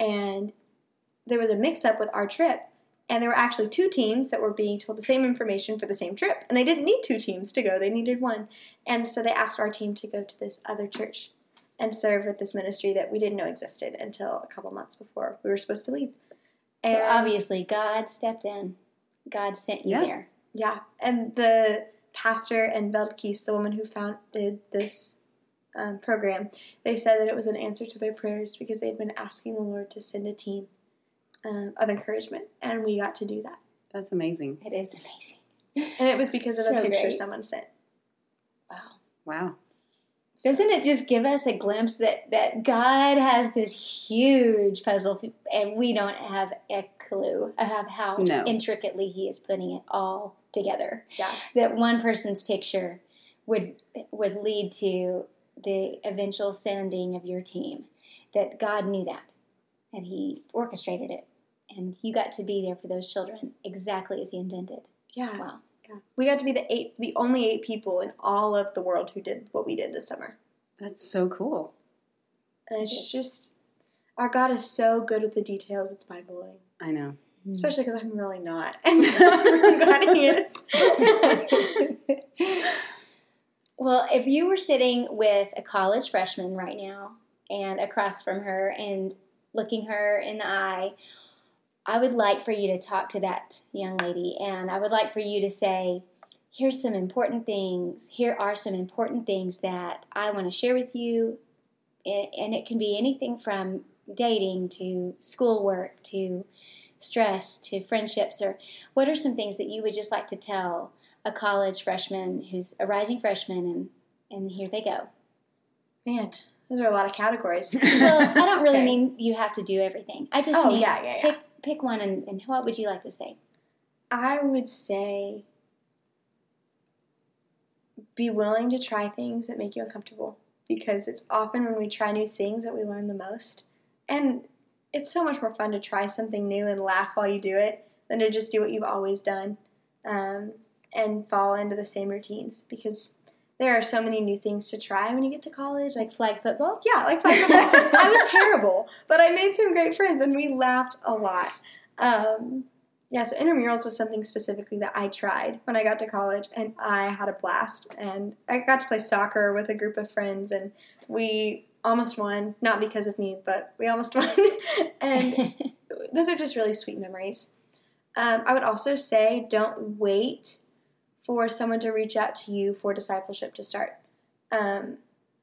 S3: And there was a mix up with our trip. And there were actually two teams that were being told the same information for the same trip. And they didn't need two teams to go, they needed one. And so they asked our team to go to this other church and serve with this ministry that we didn't know existed until a couple months before we were supposed to leave.
S2: So
S3: And-
S2: obviously, God stepped in. God sent you
S1: Yeah.
S2: there.
S3: Yeah, and the pastor and Veldkis, the woman who founded this um, program, they said that it was an answer to their prayers because they'd been asking the Lord to send a team um, of encouragement, and we got to do that.
S1: That's amazing.
S2: It is amazing.
S3: And it was because of a picture
S2: great.
S3: someone sent.
S2: Wow.
S1: Wow.
S2: Doesn't it just give us a glimpse that, that God has this huge puzzle and we don't have a clue of how
S1: No.
S2: intricately He is putting it all together?
S3: Yeah,
S2: That one person's picture would would lead to the eventual sending of your team. That God knew that and He orchestrated it, and you got to be there for those children exactly as He intended.
S3: yeah,
S2: Wow.
S3: Yeah. We got to be the eight, the only eight people in all of the world who did what we did this summer.
S1: That's so cool.
S3: And it's
S2: Yes.
S3: just our God is so good with the details. It's mind blowing.
S1: I know.
S3: Especially because I'm really not, and so I'm really glad He is.
S2: well, if you were sitting with a college freshman right now and across from her and looking her in the eye, I would like for you to talk to that young lady and I would like for you to say, here's some important things. Here are some important things that I want to share with you. And it can be anything from dating to schoolwork to stress to friendships or what are some things that you would just like to tell a college freshman who's a rising freshman and and here they go
S3: Man, those are a lot of categories.
S2: well i don't really
S3: Okay.
S2: mean you have to do everything i just
S3: Oh,
S2: mean
S3: yeah, yeah, yeah.
S2: pick pick one and, and what would you like to say
S3: I would say be willing to try things that make you uncomfortable because it's often when we try new things that we learn the most. And it's so much more fun to try something new and laugh while you do it than to just do what you've always done um, and fall into the same routines because there are so many new things to try when you get to college. Like
S2: flag football
S3: yeah, like flag football. I was terrible, but I made some great friends and we laughed a lot. Um, yeah, so intramurals was something specifically that I tried when I got to college, and I had a blast. And I got to play soccer with a group of friends, and we almost won. Not because of me, but we almost won. and those are just really sweet memories. Um, I would also say don't wait for someone to reach out to you for discipleship to start. Um,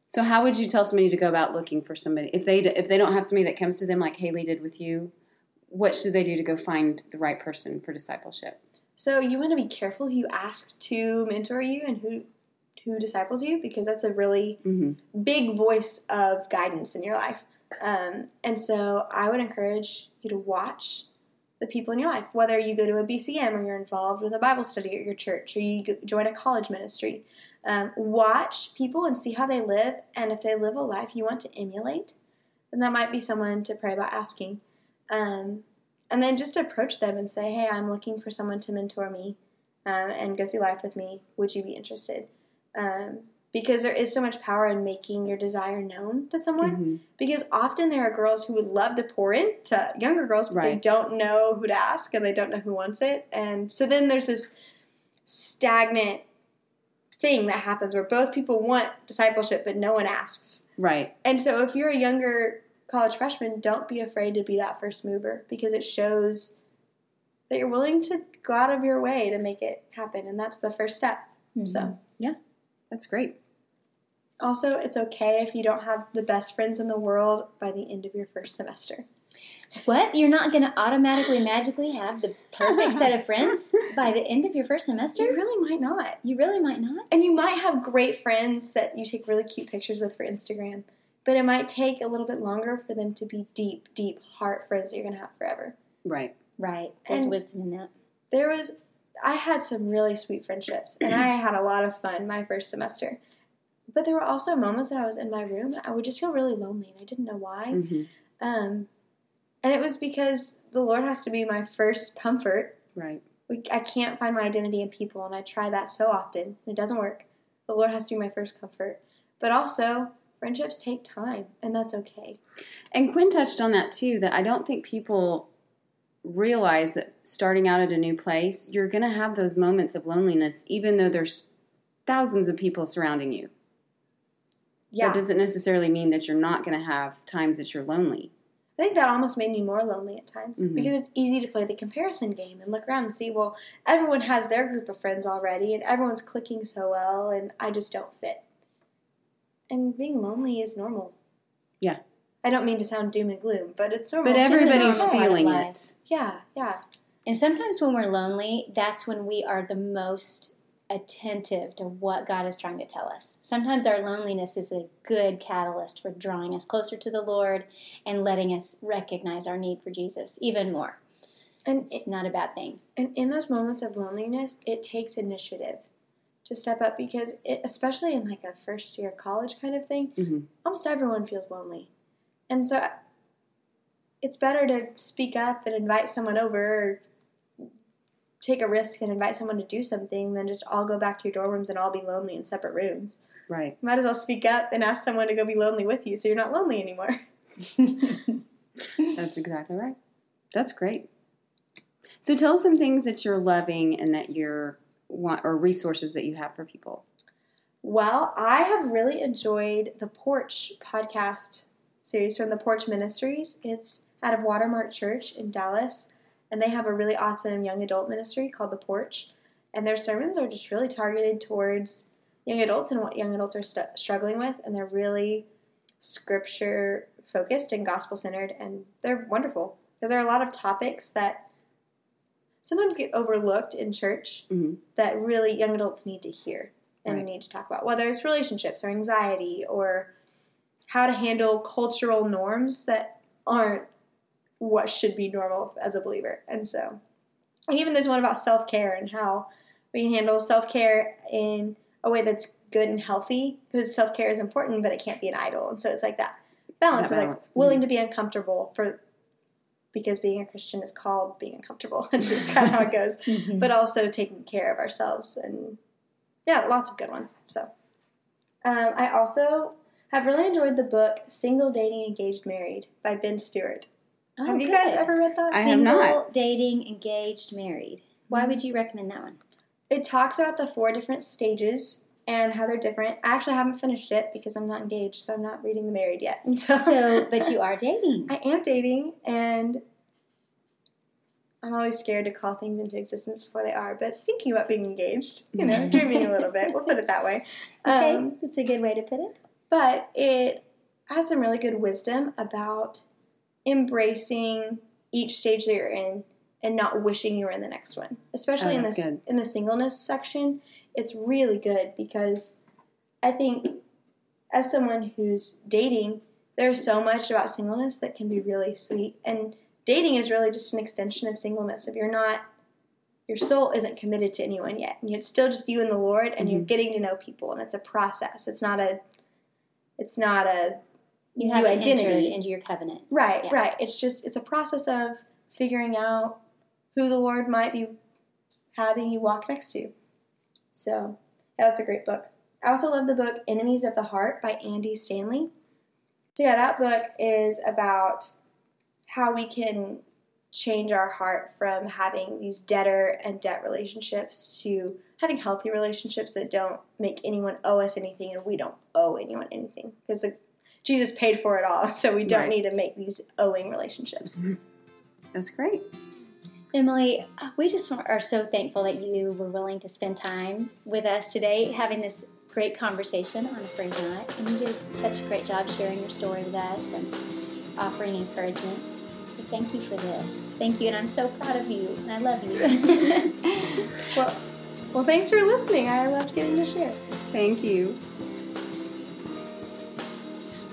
S1: So how would you tell somebody to go about looking for somebody if they if they don't have somebody that comes to them like Haley did with you? What should they do to go find the right person for discipleship?
S3: so you want to be careful who you ask to mentor you and who who disciples you because that's a really
S1: Mm-hmm.
S3: big voice of guidance in your life. Um, and so I would encourage you to watch the people in your life, whether you go to a BCM or you're involved with a Bible study at your church or you join a college ministry. Um, watch people and see how they live. And if they live a life you want to emulate, then that might be someone to pray about asking. Um, and then just approach them and say, hey, I'm looking for someone to mentor me um, and go through life with me. Would you be interested? Because there is so much power in making your desire known to someone.
S1: Mhm.
S3: Because often there are girls who would love to pour into younger girls, but they don't know who to ask and they don't know who wants it. And so then there's this stagnant thing that happens where both people want discipleship, but no one asks.
S1: Right.
S3: And so if you're a younger college freshman, don't be afraid to be that first mover because it shows that you're willing to go out of your way to make it happen. And that's the first step. So.
S1: Yeah, that's great.
S3: Also, it's okay if you don't have the best friends in the world by the end of your first semester.
S2: What? You're not going to automatically magically have the perfect set of friends by the end of your first semester?
S3: You really might not.
S2: You really might not.
S3: And you might have great friends that you take really cute pictures with for Instagram, but it might take a little bit longer for them to be deep, deep heart friends that you're going to have forever.
S1: Right.
S2: Right. There's
S3: And-
S2: wisdom in that.
S3: There was, I had some really sweet friendships, and I had a lot of fun my first semester. But there were also moments that I was in my room and I would just feel really lonely, and I didn't know why.
S1: hmm
S3: Um, and it was because the Lord has to be my first comfort
S1: Right.
S3: we, I can't find my identity in people, and I try that so often, and it doesn't work. The Lord has to be my first comfort. But also, friendships take time, and that's okay.
S1: And Quinn touched on that too. That I don't think people realize that starting out at a new place, you're going to have those moments of loneliness, even though there's thousands of people surrounding you.
S3: Yeah,
S1: That doesn't necessarily mean that you're not going to have times that you're lonely.
S3: I think that almost made me more lonely at times
S1: Mhm.
S3: because it's easy to play the comparison game and look around and see, well, everyone has their group of friends already, and everyone's clicking so well, and I just don't fit. And being lonely is normal.
S1: Yeah.
S3: I don't mean to sound doom and gloom, but it's normal.
S1: But
S3: It's just a
S1: everybody's
S3: normal-
S1: feeling it.
S3: Yeah, yeah.
S2: And sometimes when we're lonely, that's when we are the most attentive to what God is trying to tell us. Sometimes our loneliness is a good catalyst for drawing us closer to the Lord and letting us recognize our need for Jesus even more.
S3: And
S2: It's not a bad thing.
S3: And in those moments of loneliness, it takes initiative to step up because, it, especially in like a first year college kind of thing,
S1: Mhm.
S3: almost everyone feels lonely. And so it's better to speak up and invite someone over or take a risk and invite someone to do something than just all go back to your dorm rooms and all be lonely in separate rooms.
S1: Right.
S3: You might as well speak up and ask someone to go be lonely with you so you're not lonely anymore.
S1: That's exactly right. That's great. So tell us some things that you're loving and that you're want or resources that you have for people.
S3: Well, I have really enjoyed the Porch podcast series from the Porch Ministries. It's out of Watermark Church in Dallas, and they have a really awesome young adult ministry called The Porch. And their sermons are just really targeted towards young adults and what young adults are st- struggling with, and they're really scripture focused and gospel centered, and they're wonderful because there are a lot of topics that sometimes get overlooked in church
S1: Mhm.
S3: that really young adults need to hear and
S1: Right.
S3: need to talk about, whether it's relationships or anxiety or how to handle cultural norms that aren't what should be normal as a believer. And so, even there's one about self care and how we can handle self care in a way that's good and healthy because self care is important, but it can't be an idol. And so, it's like that balance
S1: That
S3: of like willing to be uncomfortable for because being a Christian is called being uncomfortable. It's just kind of how it goes but also taking care of ourselves and yeah lots of good ones so um, i also have really enjoyed the book single dating engaged married by Ben Stuart
S2: Oh,
S3: have you
S2: good.
S3: guys ever read that
S1: I have
S2: Single,
S1: not.
S2: dating, engaged, married. Why
S3: Mm-hmm.
S2: would you recommend that one?
S3: it talks about the four different stages and how they're different i actually haven't finished it because i'm not engaged so i'm not reading the married yet so,
S2: So, but you are dating.
S3: i am dating and I'm always scared to call things into existence before they are, but thinking about being engaged, you know, dreaming a little bit. We'll put it that way.
S2: Okay,
S3: Um,
S2: that's a good way to put it.
S3: but it has some really good wisdom about embracing each stage that you're in and not wishing you were in the next one. Especially
S1: Oh,
S3: in this
S1: good.
S3: in the singleness section, it's really good because I think as someone who's dating, there's so much about singleness that can be really sweet and dating is really just an extension of singleness. If you're not your soul isn't committed to anyone yet. And it's still just you and the Lord and you're
S1: Mhm.
S3: getting to know people and it's a process. It's not a it's not a
S2: You haven't
S3: identity.
S2: into your covenant.
S3: Right,
S2: Yeah.
S3: right. It's just it's a process of figuring out who the Lord might be having you walk next to. So yeah, that's a great book. I also love the book Enemies of the Heart by Andy Stanley. So yeah, that book is about how we can change our heart from having these debtor and debt relationships to having healthy relationships that don't make anyone owe us anything and we don't owe anyone anything because Jesus paid for it all, so we don't
S1: Right.
S3: need to make these owing relationships. Mm-hmm.
S1: That's great.
S2: Emily, uh, we just are so thankful that you were willing to spend time with us today, having this great conversation on a Friday night. And you did such a great job sharing your story with us and offering encouragement. So thank you for this. Thank you, and I'm so proud of you, and I love you.
S3: Well, well, thanks for listening. I loved getting to share.
S1: Thank you.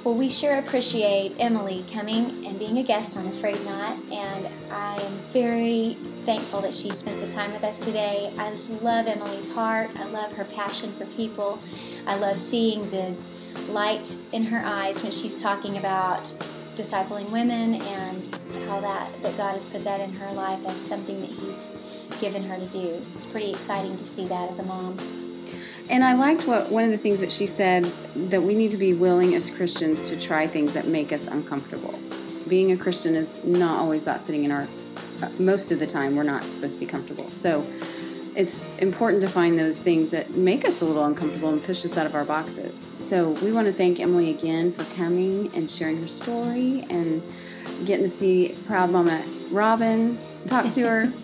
S2: Well, we sure appreciate Emily coming and being a guest on a Friday night, and I am very thankful that she spent the time with us today. I love Emily's heart. I love her passion for people. I love seeing the light in her eyes when she's talking about discipling women and how that, that God has put that in her life as something that He's given her to do. It's pretty exciting to see that as a mom.
S1: And I liked what one of the things that she said that we need to be willing as Christians to try things that make us uncomfortable. Being a Christian is not always about sitting in our. Most of the time, we're not supposed to be comfortable. So it's important to find those things that make us a little uncomfortable and push us out of our boxes. So we want to thank Emily again for coming and sharing her story and getting to see proud mama Robin talk to her.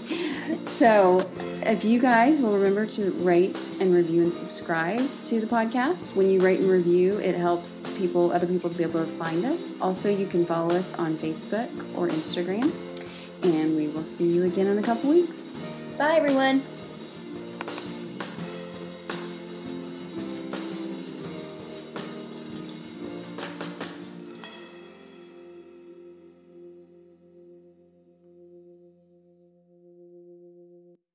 S1: So, if you guys will remember to rate and review and subscribe to the podcast, when you rate and review, it helps people, other people, to be able to find us. Also, you can follow us on Facebook or Instagram, and we will see you again in a couple weeks.
S2: Bye, everyone.